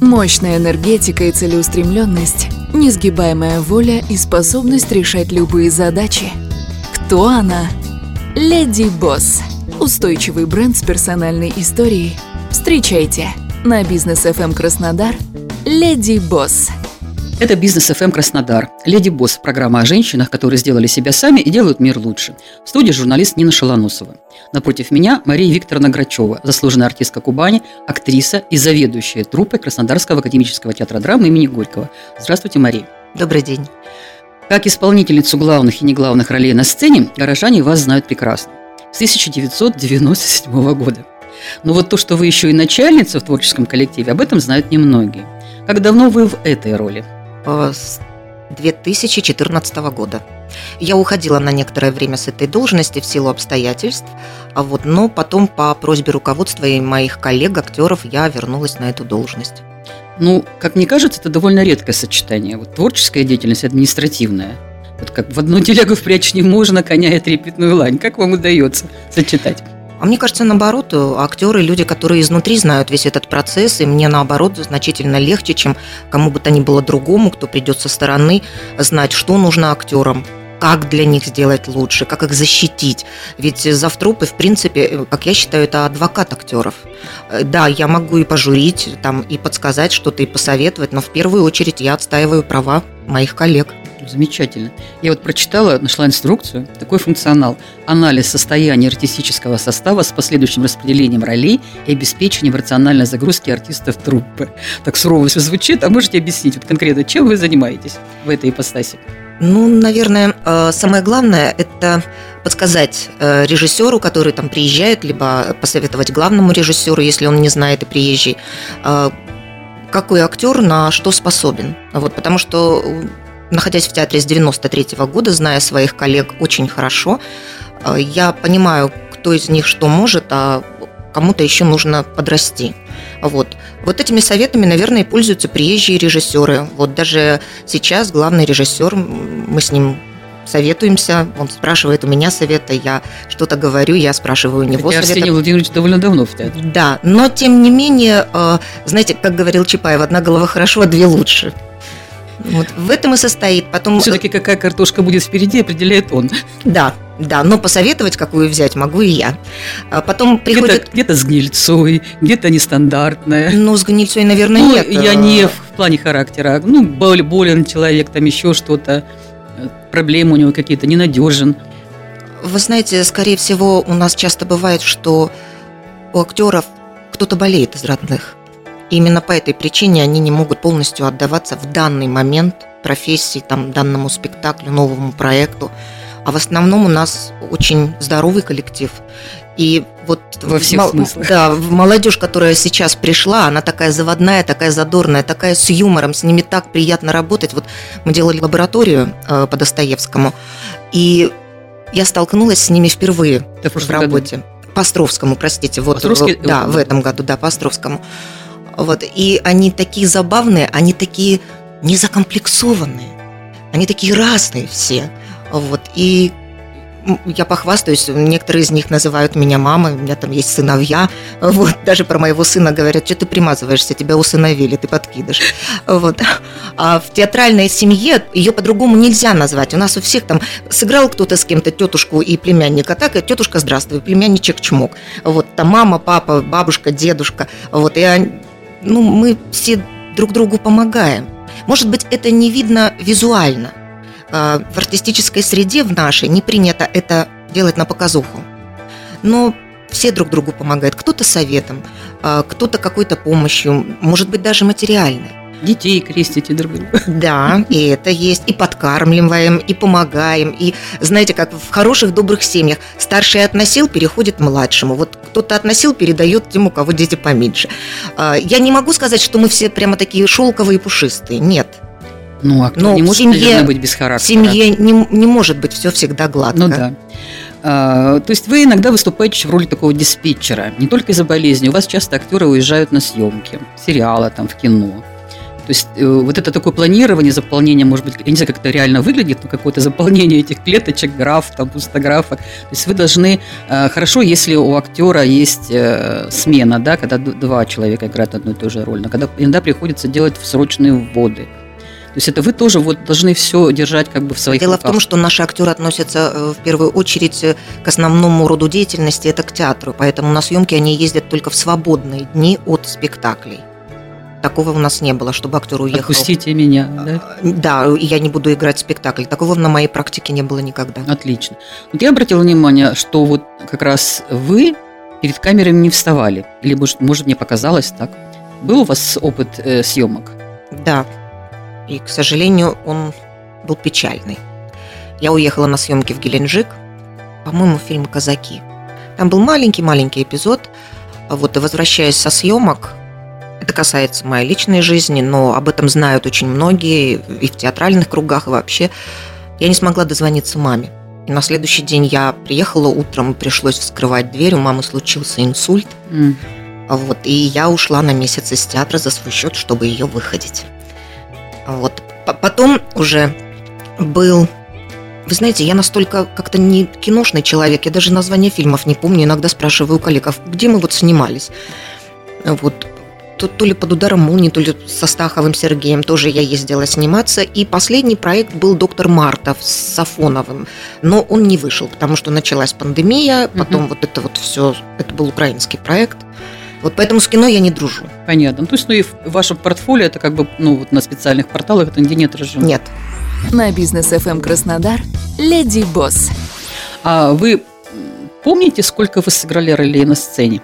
Мощная энергетика и целеустремленность, несгибаемая воля и способность решать любые задачи. Кто она? Леди Босс. Устойчивый бренд с персональной историей. Встречайте на бизнес FM Краснодар Леди Босс. Это «Бизнес ФМ Краснодар». «Леди Босс» – программа о женщинах, которые сделали себя сами и делают мир лучше. В студии журналист Нина Шалоносова. Напротив меня Мария Викторовна Грачева, заслуженная артистка Кубани, актриса и заведующая труппой Краснодарского академического театра драмы имени Горького. Здравствуйте, Мария. Добрый день. Как исполнительницу главных и неглавных ролей на сцене, горожане вас знают прекрасно. С 1997 года. Но вот то, что вы еще и начальница в творческом коллективе, об этом знают немногие. Как давно вы в этой роли? Э, с 2014 года. Я уходила на некоторое время с этой должности в силу обстоятельств, а вот, но потом по просьбе руководства и моих коллег, актеров, я вернулась на эту должность. Ну, как мне кажется, это довольно редкое сочетание. Вот творческая деятельность, административная. Вот как в одну телегу впрячь не можно, коня и трепетную лань. Как вам удается сочетать? А мне кажется, наоборот, актеры, люди, которые изнутри знают весь этот процесс, и мне, наоборот, значительно легче, чем кому бы то ни было другому, кто придет со стороны, знать, что нужно актерам, как для них сделать лучше, как их защитить. Ведь завтрупы, в принципе, как я считаю, это адвокат актеров. Да, я могу и пожурить, там, и подсказать что-то, и посоветовать, но в первую очередь я отстаиваю права моих коллег. Замечательно. Я вот прочитала, нашла инструкцию, такой функционал. Анализ состояния артистического состава с последующим распределением ролей и обеспечением рациональной загрузки артистов труппы. Так сурово все звучит, а можете объяснить вот конкретно, чем вы занимаетесь в этой ипостаси? Ну, наверное, э, самое главное – это подсказать э, режиссеру, который там приезжает, либо посоветовать главному режиссеру, если он не знает и приезжий, э, какой актер на что способен. Вот, потому что находясь в театре с 93 -го года, зная своих коллег очень хорошо, э, я понимаю, кто из них что может, а кому-то еще нужно подрасти. Вот. вот этими советами, наверное, пользуются приезжие режиссеры. Вот даже сейчас главный режиссер, мы с ним советуемся, он спрашивает у меня совета, я что-то говорю, я спрашиваю у него Хотя совета. Арсений Владимирович довольно давно в театре. Да, но тем не менее, э, знаете, как говорил Чапаев, одна голова хорошо, а две лучше. Вот в этом и состоит. Потом... Все-таки какая картошка будет впереди, определяет он. Да, да, но посоветовать, какую взять, могу и я. А потом приходит... Где-то, где-то с гнильцой, где-то нестандартная. Ну, с гнильцой, наверное, ну, нет. Я не в плане характера. Ну, болен человек, там еще что-то, проблемы у него какие-то, ненадежен. Вы знаете, скорее всего, у нас часто бывает, что у актеров кто-то болеет из родных. И именно по этой причине они не могут полностью отдаваться в данный момент профессии, там, данному спектаклю, новому проекту. А в основном у нас очень здоровый коллектив. И вот во всех мол, смыслах. Да, молодежь, которая сейчас пришла, она такая заводная, такая задорная, такая с юмором, с ними так приятно работать. Вот мы делали лабораторию э, по Достоевскому, и я столкнулась с ними впервые в, в работе. Году? По Островскому, простите, вот, Островский? да, в этом году, да, по Островскому. Вот, и они такие забавные, они такие незакомплексованные, они такие разные все. Вот, и я похвастаюсь, некоторые из них называют меня мамой, у меня там есть сыновья, вот, даже про моего сына говорят, что ты примазываешься, тебя усыновили, ты подкидыш, вот. А в театральной семье ее по-другому нельзя назвать, у нас у всех там сыграл кто-то с кем-то тетушку и племянника, так, и тетушка здравствуй, племянничек чмок, вот, там мама, папа, бабушка, дедушка, вот, и ну, мы все друг другу помогаем. Может быть, это не видно визуально. А, в артистической среде в нашей не принято это делать на показуху. Но все друг другу помогают. Кто-то советом, а, кто-то какой-то помощью, может быть, даже материальной. Детей крестите друг друга. Да, и это есть. И подкармливаем, и помогаем. И знаете, как в хороших, добрых семьях. Старший относил, переходит младшему. Вот кто-то относил, передает тем, у кого дети поменьше. А, я не могу сказать, что мы все прямо такие шелковые и пушистые. Нет. Ну, а кто не может, семье, наверное, быть без характера? В семье не, не может быть все всегда гладко. Ну да. А, то есть вы иногда выступаете в роли такого диспетчера. Не только из-за болезни. У вас часто актеры уезжают на съемки, сериалы, там, в кино. То есть э, вот это такое планирование, заполнение, может быть, я не знаю, как это реально выглядит, но какое-то заполнение этих клеточек, граф, там, пустографок. То есть вы должны, э, хорошо, если у актера есть э, смена, да, когда два человека играют одну и ту же роль, но когда иногда приходится делать в срочные вводы. То есть это вы тоже вот должны все держать как бы в своих Дело руках. в том, что наши актеры относятся в первую очередь к основному роду деятельности, это к театру, поэтому на съемки они ездят только в свободные дни от спектаклей. Такого у нас не было, чтобы актер уехал. Отпустите меня, да? Да, я не буду играть в спектакль. Такого на моей практике не было никогда. Отлично. Вот я обратила внимание, что вот как раз вы перед камерами не вставали. Или, может, может мне показалось так. Был у вас опыт э, съемок? Да. И, к сожалению, он был печальный. Я уехала на съемки в Геленджик, по-моему, фильм «Казаки». Там был маленький-маленький эпизод. Вот, и возвращаясь со съемок, это касается моей личной жизни, но об этом знают очень многие и в театральных кругах, и вообще. Я не смогла дозвониться маме. И на следующий день я приехала утром, пришлось вскрывать дверь, у мамы случился инсульт. Mm. Вот, и я ушла на месяц из театра за свой счет, чтобы ее выходить. Вот. Потом уже был... Вы знаете, я настолько как-то не киношный человек, я даже название фильмов не помню, иногда спрашиваю у коллег, а где мы вот снимались? Вот то, то ли под ударом молнии, то ли со Стаховым Сергеем тоже я ездила сниматься. И последний проект был «Доктор Мартов» с Сафоновым. Но он не вышел, потому что началась пандемия, потом угу. вот это вот все, это был украинский проект. Вот поэтому с кино я не дружу. Понятно. То есть, ну и в вашем портфолио это как бы, ну, вот на специальных порталах это нигде нет отражено? Нет. На бизнес FM эм Краснодар «Леди Босс». А вы помните, сколько вы сыграли ролей на сцене?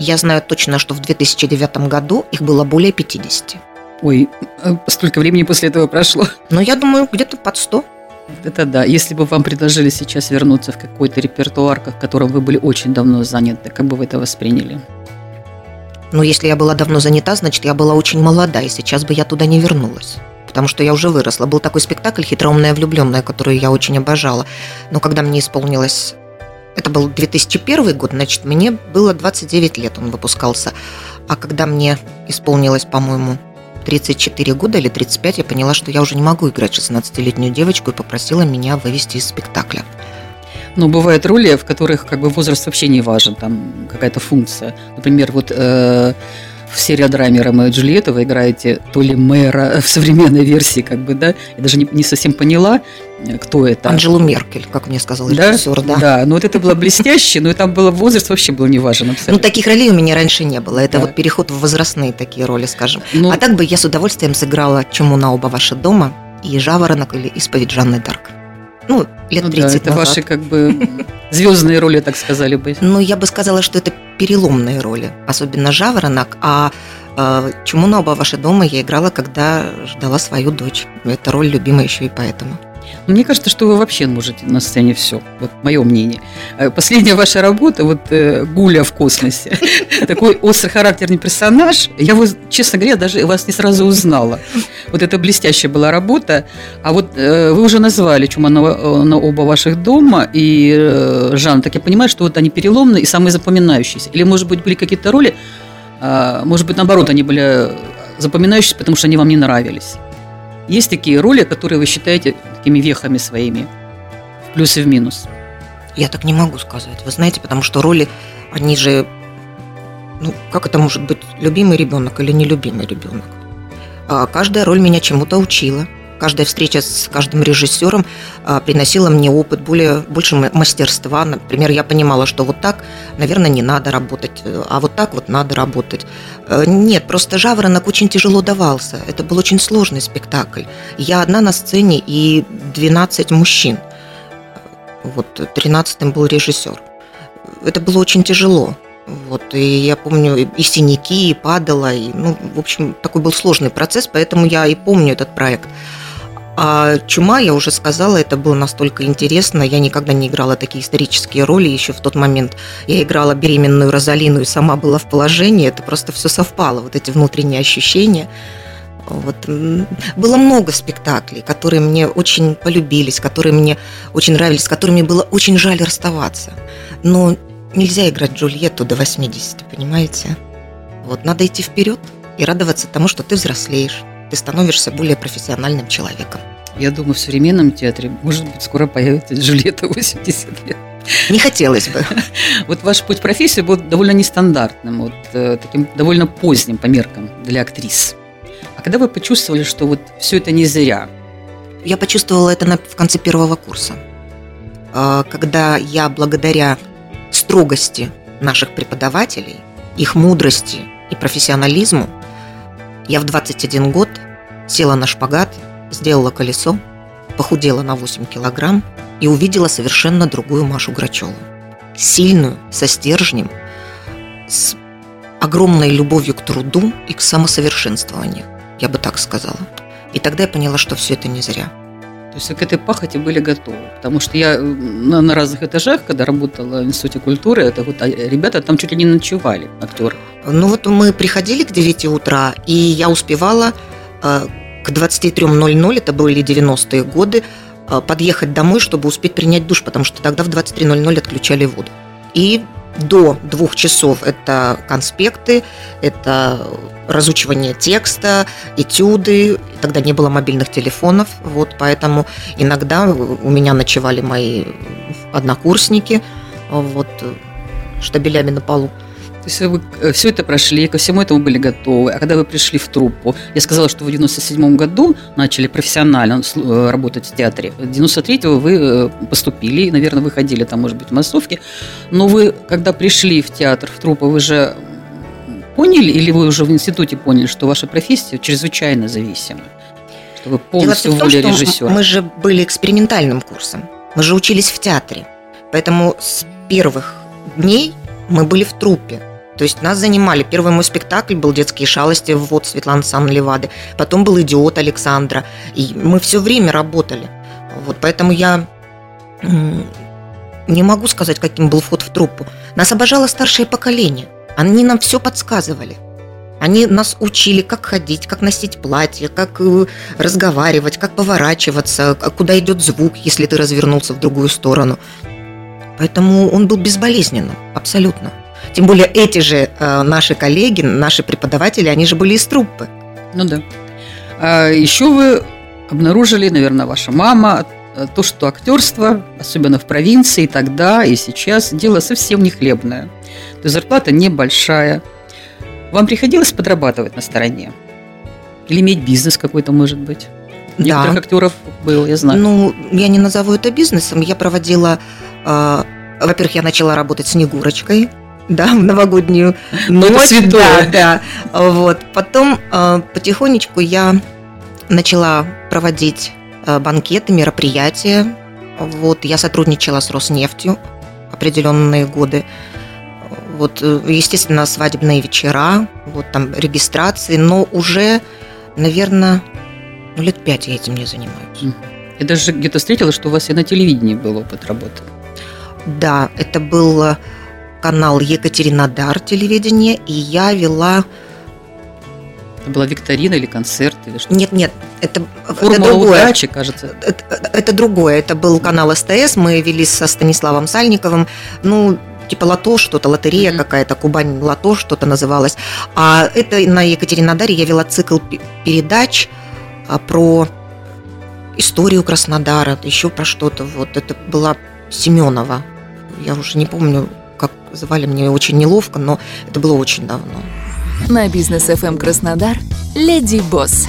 Я знаю точно, что в 2009 году их было более 50. Ой, э, столько времени после этого прошло. Ну, я думаю, где-то под 100. Это да. Если бы вам предложили сейчас вернуться в какой-то репертуар, в котором вы были очень давно заняты, как бы вы это восприняли? Ну, если я была давно занята, значит, я была очень молода, и сейчас бы я туда не вернулась. Потому что я уже выросла. Был такой спектакль «Хитроумная влюбленная», который я очень обожала. Но когда мне исполнилось это был 2001 год, значит, мне было 29 лет, он выпускался. А когда мне исполнилось, по-моему, 34 года или 35, я поняла, что я уже не могу играть 16-летнюю девочку и попросила меня вывести из спектакля. Но бывают роли, в которых как бы возраст вообще не важен, там какая-то функция. Например, вот э, в сериодраме «Ромео и Джульетта» вы играете то ли мэра в современной версии, как бы, да, я даже не, не совсем поняла, кто это. Анджелу Меркель, как мне сказал да? режиссер, да. Да, но вот это было блестяще, но там было возраст вообще был не важен абсолютно. Ну, таких ролей у меня раньше не было, это да. вот переход в возрастные такие роли, скажем. Ну, а так бы я с удовольствием сыграла «Чему на оба ваши дома» и «Жаворонок» или «Исповедь Жанны Дарк». Ну, лет ну, 30 да, это назад. ваши как бы звездные роли, так сказали бы. Ну, я бы сказала, что это переломные роли, особенно «Жаворонок», а «Чему на оба ваши дома» я играла, когда ждала свою дочь. Это роль любимая еще и поэтому. Мне кажется, что вы вообще можете на сцене все. Вот мое мнение. Э, последняя ваша работа, вот э, Гуля в космосе. Такой острохарактерный персонаж. Я, вот, честно говоря, даже вас не сразу узнала. Вот это блестящая была работа. А вот э, вы уже назвали «Чума на, на оба ваших дома» и Жан. Так я понимаю, что вот они переломные и самые запоминающиеся. Или, может быть, были какие-то роли, может быть, наоборот, они были запоминающиеся, потому что они вам не нравились. Есть такие роли, которые вы считаете такими вехами своими, в плюс и в минус? Я так не могу сказать. Вы знаете, потому что роли, они же... Ну, как это может быть, любимый ребенок или нелюбимый ребенок? А каждая роль меня чему-то учила – каждая встреча с каждым режиссером а, приносила мне опыт, более, больше мастерства. Например, я понимала, что вот так, наверное, не надо работать, а вот так вот надо работать. Э, нет, просто «Жаворонок» очень тяжело давался. Это был очень сложный спектакль. Я одна на сцене и 12 мужчин. Вот, 13-м был режиссер. Это было очень тяжело. Вот, и я помню и синяки, и падала, и, ну, в общем, такой был сложный процесс, поэтому я и помню этот проект. А «Чума», я уже сказала, это было настолько интересно. Я никогда не играла такие исторические роли еще в тот момент. Я играла беременную Розалину и сама была в положении. Это просто все совпало, вот эти внутренние ощущения. Вот. Было много спектаклей, которые мне очень полюбились, которые мне очень нравились, с которыми было очень жаль расставаться. Но нельзя играть Джульетту до 80, понимаете? Вот надо идти вперед и радоваться тому, что ты взрослеешь, ты становишься более профессиональным человеком. Я думаю, в современном театре, может быть, скоро появится Джульетта 80 лет. Не хотелось бы. Вот ваш путь профессии был довольно нестандартным, вот э, таким довольно поздним по меркам для актрис. А когда вы почувствовали, что вот все это не зря? Я почувствовала это в конце первого курса, а, когда я благодаря строгости наших преподавателей, их мудрости и профессионализму, я в 21 год села на шпагат, сделала колесо, похудела на 8 килограмм и увидела совершенно другую Машу Грачеву. Сильную, со стержнем, с огромной любовью к труду и к самосовершенствованию, я бы так сказала. И тогда я поняла, что все это не зря. То есть к этой пахоте были готовы. Потому что я на, на разных этажах, когда работала в Институте культуры, это вот а, ребята там чуть ли не ночевали, актеры. Ну вот мы приходили к 9 утра, и я успевала э, к 23.00, это были 90-е годы, э, подъехать домой, чтобы успеть принять душ, потому что тогда в 23.00 отключали воду. И до двух часов это конспекты, это разучивание текста, этюды. Тогда не было мобильных телефонов, вот поэтому иногда у меня ночевали мои однокурсники, вот штабелями на полу. То есть вы э, все это прошли, ко всему этому были готовы. А когда вы пришли в труппу, я сказала, что вы в 97 году начали профессионально э, работать в театре. В 93-го вы э, поступили, наверное, выходили там, может быть, в массовке. Но вы, когда пришли в театр, в труппу, вы же поняли, или вы уже в институте поняли, что ваша профессия чрезвычайно зависима? Что вы полностью Дело в том, режиссера? Мы же были экспериментальным курсом. Мы же учились в театре. Поэтому с первых дней мы были в труппе. То есть нас занимали. Первый мой спектакль был «Детские шалости», вот Светлана Сан Левады. Потом был «Идиот» Александра. И мы все время работали. Вот поэтому я не могу сказать, каким был вход в труппу. Нас обожало старшее поколение. Они нам все подсказывали. Они нас учили, как ходить, как носить платье, как э, разговаривать, как поворачиваться, куда идет звук, если ты развернулся в другую сторону. Поэтому он был безболезненным, абсолютно. Тем более эти же э, наши коллеги, наши преподаватели, они же были из труппы. Ну да. А еще вы обнаружили, наверное, ваша мама, э, то, что актерство, особенно в провинции, тогда и сейчас, дело совсем не хлебное. То есть зарплата небольшая. Вам приходилось подрабатывать на стороне? Или иметь бизнес какой-то, может быть? Некоторых да. актеров был, я знаю. Ну, я не назову это бизнесом. Я проводила... Э, во-первых, я начала работать Снегурочкой, да, в новогоднюю ну, ночь. Это да, да. Вот. Потом э, потихонечку я начала проводить э, банкеты, мероприятия. Вот. Я сотрудничала с Роснефтью определенные годы. Вот, э, естественно, свадебные вечера, вот там регистрации, но уже, наверное, ну, лет пять я этим не занимаюсь. Я даже где-то встретила, что у вас и на телевидении был опыт работы. Да, это был э, канал Екатеринодар телевидение, и я вела... Это была викторина или концерт? Или что? Нет, нет, это, Формула это другое. удачи, кажется. Это, это другое. Это был канал СТС, мы вели со Станиславом Сальниковым. Ну, типа лото что-то, лотерея mm-hmm. какая-то, Кубань лото что-то называлось. А это на Екатеринодаре я вела цикл передач а, про историю Краснодара, еще про что-то. Вот это была Семенова. Я уже не помню, как звали мне очень неловко, но это было очень давно. На бизнес FM Краснодар Леди Босс.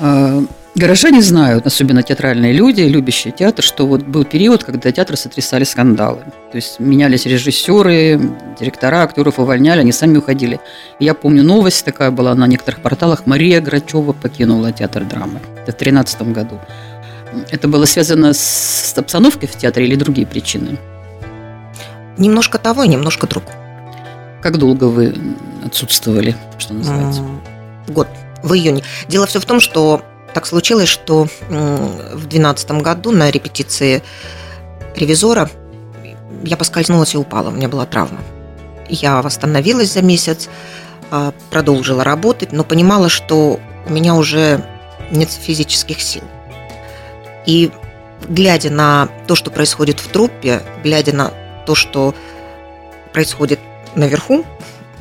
А, Горожане знают, особенно театральные люди, любящие театр, что вот был период, когда театры сотрясали скандалы. То есть менялись режиссеры, директора, актеров увольняли, они сами уходили. И я помню, новость такая была на некоторых порталах. Мария Грачева покинула театр драмы. Это в 2013 году. Это было связано с обстановкой в театре или другие причины? Немножко того, немножко другого. Как долго вы отсутствовали, что называется? Год, в июне. Дело все в том, что так случилось, что в 2012 году на репетиции ревизора я поскользнулась и упала, у меня была травма. Я восстановилась за месяц, а, продолжила работать, но понимала, что у меня уже нет физических сил. И глядя на то, что происходит в труппе, глядя на то, что происходит наверху,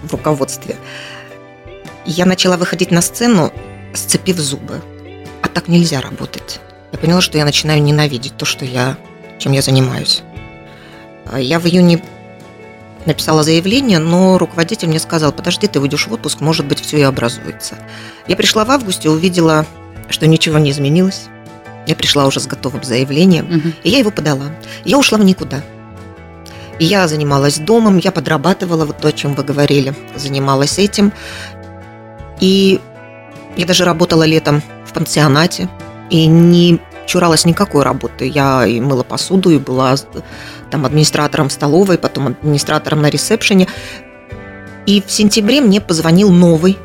в руководстве, я начала выходить на сцену, сцепив зубы. А так нельзя работать. Я поняла, что я начинаю ненавидеть то, что я, чем я занимаюсь. А я в июне написала заявление, но руководитель мне сказал, подожди, ты выйдешь в отпуск, может быть, все и образуется. Я пришла в августе, увидела, что ничего не изменилось. Я пришла уже с готовым заявлением, угу. и я его подала. Я ушла в никуда. Я занималась домом, я подрабатывала, вот то, о чем вы говорили, занималась этим. И я даже работала летом в пансионате и не чуралась никакой работы. Я и мыла посуду, и была там администратором столовой, потом администратором на ресепшене. И в сентябре мне позвонил новый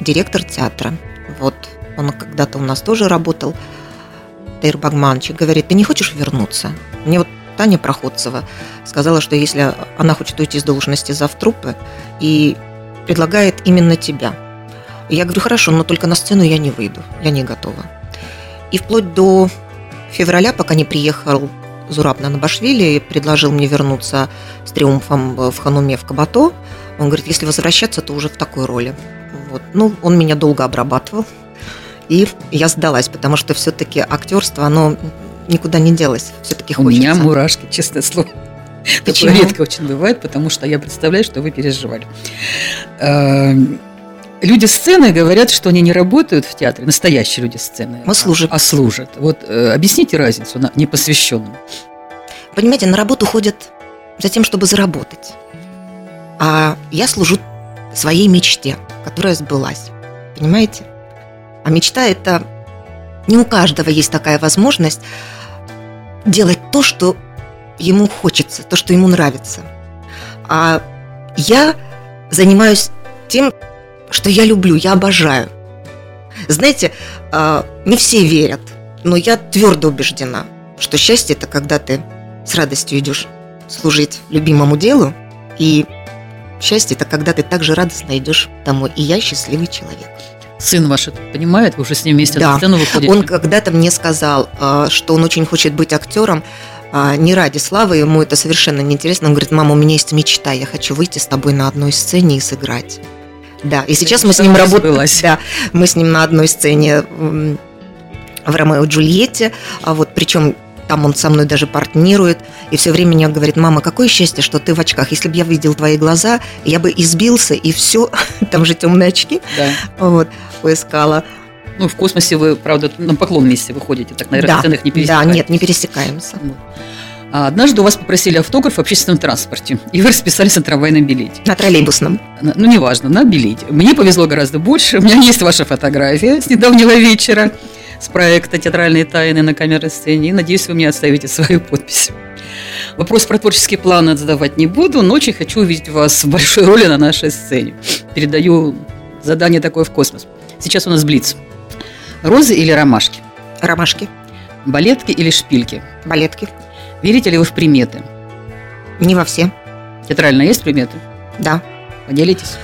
директор театра. Вот он когда-то у нас тоже работал. Тейр Багманчик говорит, ты не хочешь вернуться? Мне вот Таня Проходцева сказала, что если она хочет уйти с должности завтрупы и предлагает именно тебя. Я говорю, хорошо, но только на сцену я не выйду, я не готова. И вплоть до февраля, пока не приехал Зураб Нанабашвили и предложил мне вернуться с триумфом в Хануме в Кабато, он говорит, если возвращаться, то уже в такой роли. Вот. Ну, он меня долго обрабатывал, и я сдалась, потому что все-таки актерство, оно никуда не делось. Все-таки хочется. У меня мурашки, честное слово. Почему? Такое редко очень бывает, потому что я представляю, что вы переживали. Эм, люди сцены говорят, что они не работают в театре, настоящие люди сцены. А, а служат. Вот э, объясните разницу на непосвященным. Понимаете, на работу ходят за тем, чтобы заработать. А я служу своей мечте, которая сбылась. Понимаете? А мечта – это не у каждого есть такая возможность делать то, что ему хочется, то, что ему нравится. А я занимаюсь тем, что я люблю, я обожаю. Знаете, а, не все верят, но я твердо убеждена, что счастье это когда ты с радостью идешь служить любимому делу, и счастье это когда ты также радостно идешь домой. И я счастливый человек. Сын ваш это понимает? Вы уже с ним вместе да. на сцену выходите? Он когда-то мне сказал, а, что он очень хочет быть актером, а, не ради славы, ему это совершенно неинтересно. Он говорит, мама, у меня есть мечта, я хочу выйти с тобой на одной сцене и сыграть. Да, и сейчас мы с ним работаем. Да, мы с ним на одной сцене в Ромео и Джульетте, а вот причем там он со мной даже партнирует, и все время мне говорит, мама, какое счастье, что ты в очках. Если бы я видел твои глаза, я бы избился, и все, там же темные очки, да. вот, поискала. Ну, в космосе вы, правда, на поклон вместе выходите, так, наверное, да, сценах не пересекаемся. Да, нет, не пересекаемся. Вот. А однажды у вас попросили автограф в общественном транспорте, и вы расписались на трамвайном билете. На троллейбусном. Ну, неважно, на билете. Мне повезло гораздо больше. У меня есть ваша фотография с недавнего вечера с проекта «Театральные тайны» на камерной сцене. И надеюсь, вы мне оставите свою подпись. Вопрос про творческие планы задавать не буду, но очень хочу увидеть вас в большой роли на нашей сцене. Передаю задание такое в космос. Сейчас у нас блиц. Розы или ромашки? Ромашки. Балетки или шпильки? Балетки. Верите ли вы в приметы? Не во все. Театрально есть приметы? Да. Поделитесь.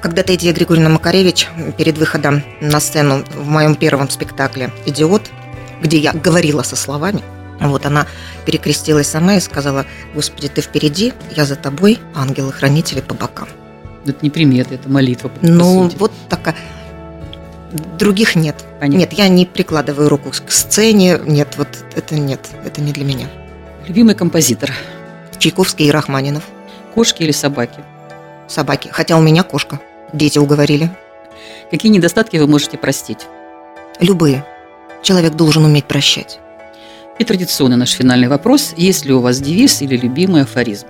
Когда-то Эдия Григорьевна Макаревич перед выходом на сцену в моем первом спектакле «Идиот», где я говорила со словами, вот она перекрестилась сама и сказала, «Господи, ты впереди, я за тобой, ангелы-хранители по бокам». Это не приметы, это молитва. Ну, вот такая. Других нет. Понятно. Нет, я не прикладываю руку к сцене. Нет, вот это нет, это не для меня. Любимый композитор? Чайковский и Рахманинов. Кошки или собаки? Собаки. Хотя у меня кошка. Дети уговорили. Какие недостатки вы можете простить? Любые. Человек должен уметь прощать. И традиционный наш финальный вопрос. Есть ли у вас девиз или любимый афоризм?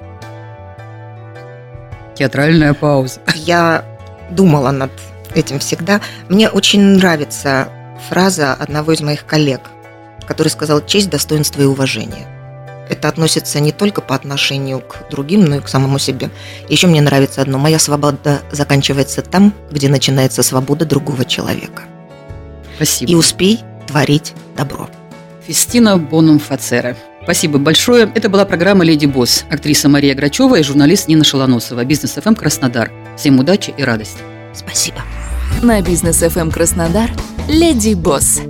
Театральная пауза. Я думала над этим всегда. Мне очень нравится фраза одного из моих коллег, который сказал «честь, достоинство и уважение». Это относится не только по отношению к другим, но и к самому себе. Еще мне нравится одно. Моя свобода заканчивается там, где начинается свобода другого человека. Спасибо. И успей творить добро. Фестина Бонум Фацера. Спасибо большое. Это была программа «Леди Босс». Актриса Мария Грачева и журналист Нина Шалоносова. Бизнес ФМ Краснодар. Всем удачи и радости. Спасибо. На бизнес FM Краснодар «Леди Босс».